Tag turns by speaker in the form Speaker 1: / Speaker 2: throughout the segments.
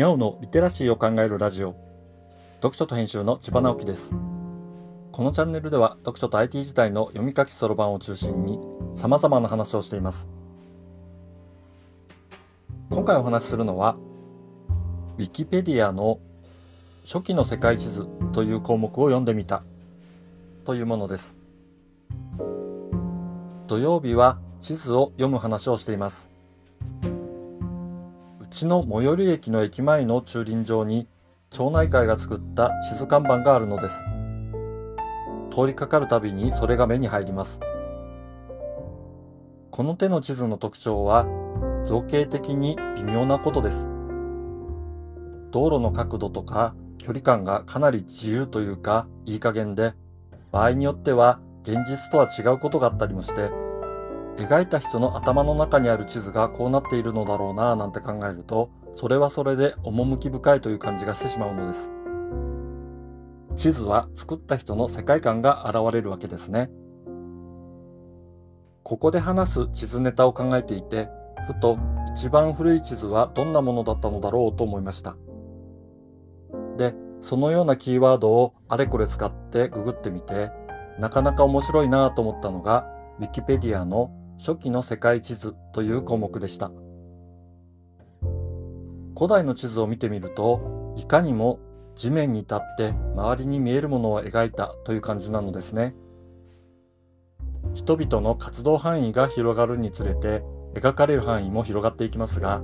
Speaker 1: にゃおのリテラシーを考えるラジオ。読書と編集の千葉直樹です。このチャンネルでは読書と IT 時代の読み書きそろばんを中心に様々な話をしています。今回お話しするのは Wikipedia の初期の世界地図という項目を読んでみたというものです。土曜日は地図を読む話をしています。うちの最寄り駅の駅前の駐輪場に町内会が作った地図看板があるのです。通りかかるたびにそれが目に入ります。この手の地図の特徴は造形的に微妙なことです。道路の角度とか距離感がかなり自由というかいい加減で場合によっては現実とは違うことがあったりもして描いた人の頭の中にある地図がこうなっているのだろうななんて考えるとそれはそれで趣深いという感じがしてしまうのです。地図は作った人の世界観が現れるわけですね。ここで話す地図ネタを考えていてふと一番古い地図はどんなものだったのだろうと思いました。でそのようなキーワードをあれこれ使ってググってみてなかなか面白いなと思ったのが Wikipedia の初期の世界地図という項目でした。古代の地図を見てみると、いかにも地面に立って周りに見えるものを描いたという感じなのですね。人々の活動範囲が広がるにつれて描かれる範囲も広がっていきますが、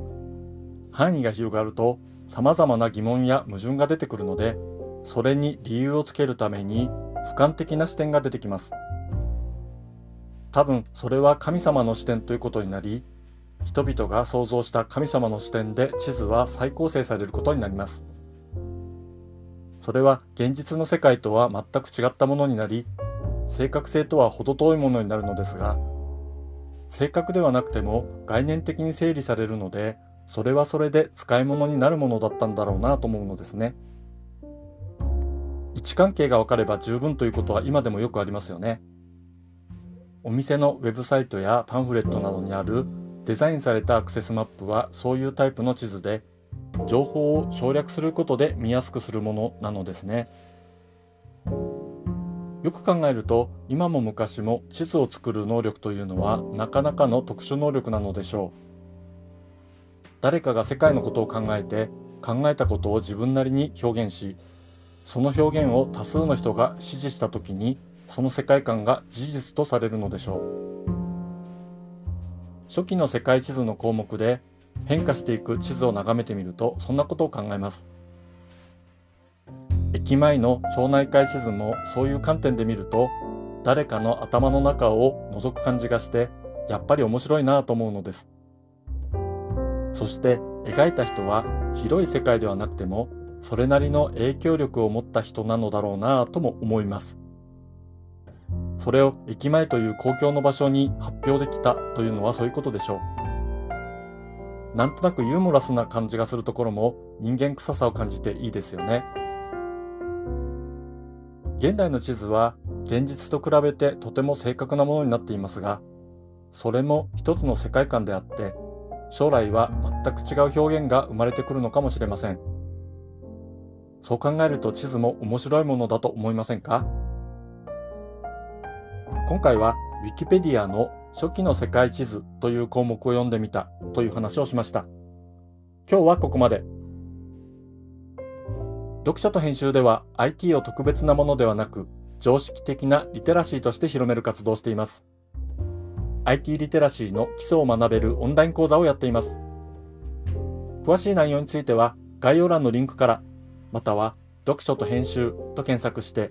Speaker 1: 範囲が広がると様々な疑問や矛盾が出てくるので、それに理由をつけるために俯瞰的な視点が出てきます。多分それは神様の視点ということになり人々が想像した神様の視点で地図は再構成されることになりますそれは現実の世界とは全く違ったものになり正確性とは程遠いものになるのですが正確ではなくても概念的に整理されるのでそれはそれで使い物になるものだったんだろうなと思うのですね位置関係が分かれば十分ということは今でもよくありますよね。お店のウェブサイトやパンフレットなどにあるデザインされたアクセスマップはそういうタイプの地図で情報を省略することで見やすくするものなのですね。よく考えると今も昔も地図を作る能力というのはなかなかの特殊能力なのでしょう。誰かが世界のことを考えて考えたことを自分なりに表現しその表現を多数の人が支持した時にその世界観が事実とされるのでしょう。初期の世界地図の項目で変化していく地図を眺めてみるとそんなことを考えます。駅前の町内会地図もそういう観点で見ると誰かの頭の中を覗く感じがしてやっぱり面白いなと思うのです。そして描いた人は広い世界ではなくてもそれなりの影響力を持った人なのだろうなとも思います。それを駅前という公共の場所に発表できたというのはそういうことでしょう。なんとなくユーモラスな感じがするところも人間臭さを感じていいですよね。現代の地図は現実と比べてとても正確なものになっていますが、それも一つの世界観であって、将来は全く違う表現が生まれてくるのかもしれません。そう考えると地図も面白いものだと思いませんか？今回は Wikipedia の初期の世界地図という項目を読んでみたという話をしました。今日はここまで。読書と編集では IT を特別なものではなく常識的なリテラシーとして広める活動をしています。IT リテラシーの基礎を学べるオンライン講座をやっています。詳しい内容については概要欄のリンクからまたは読書と編集と検索して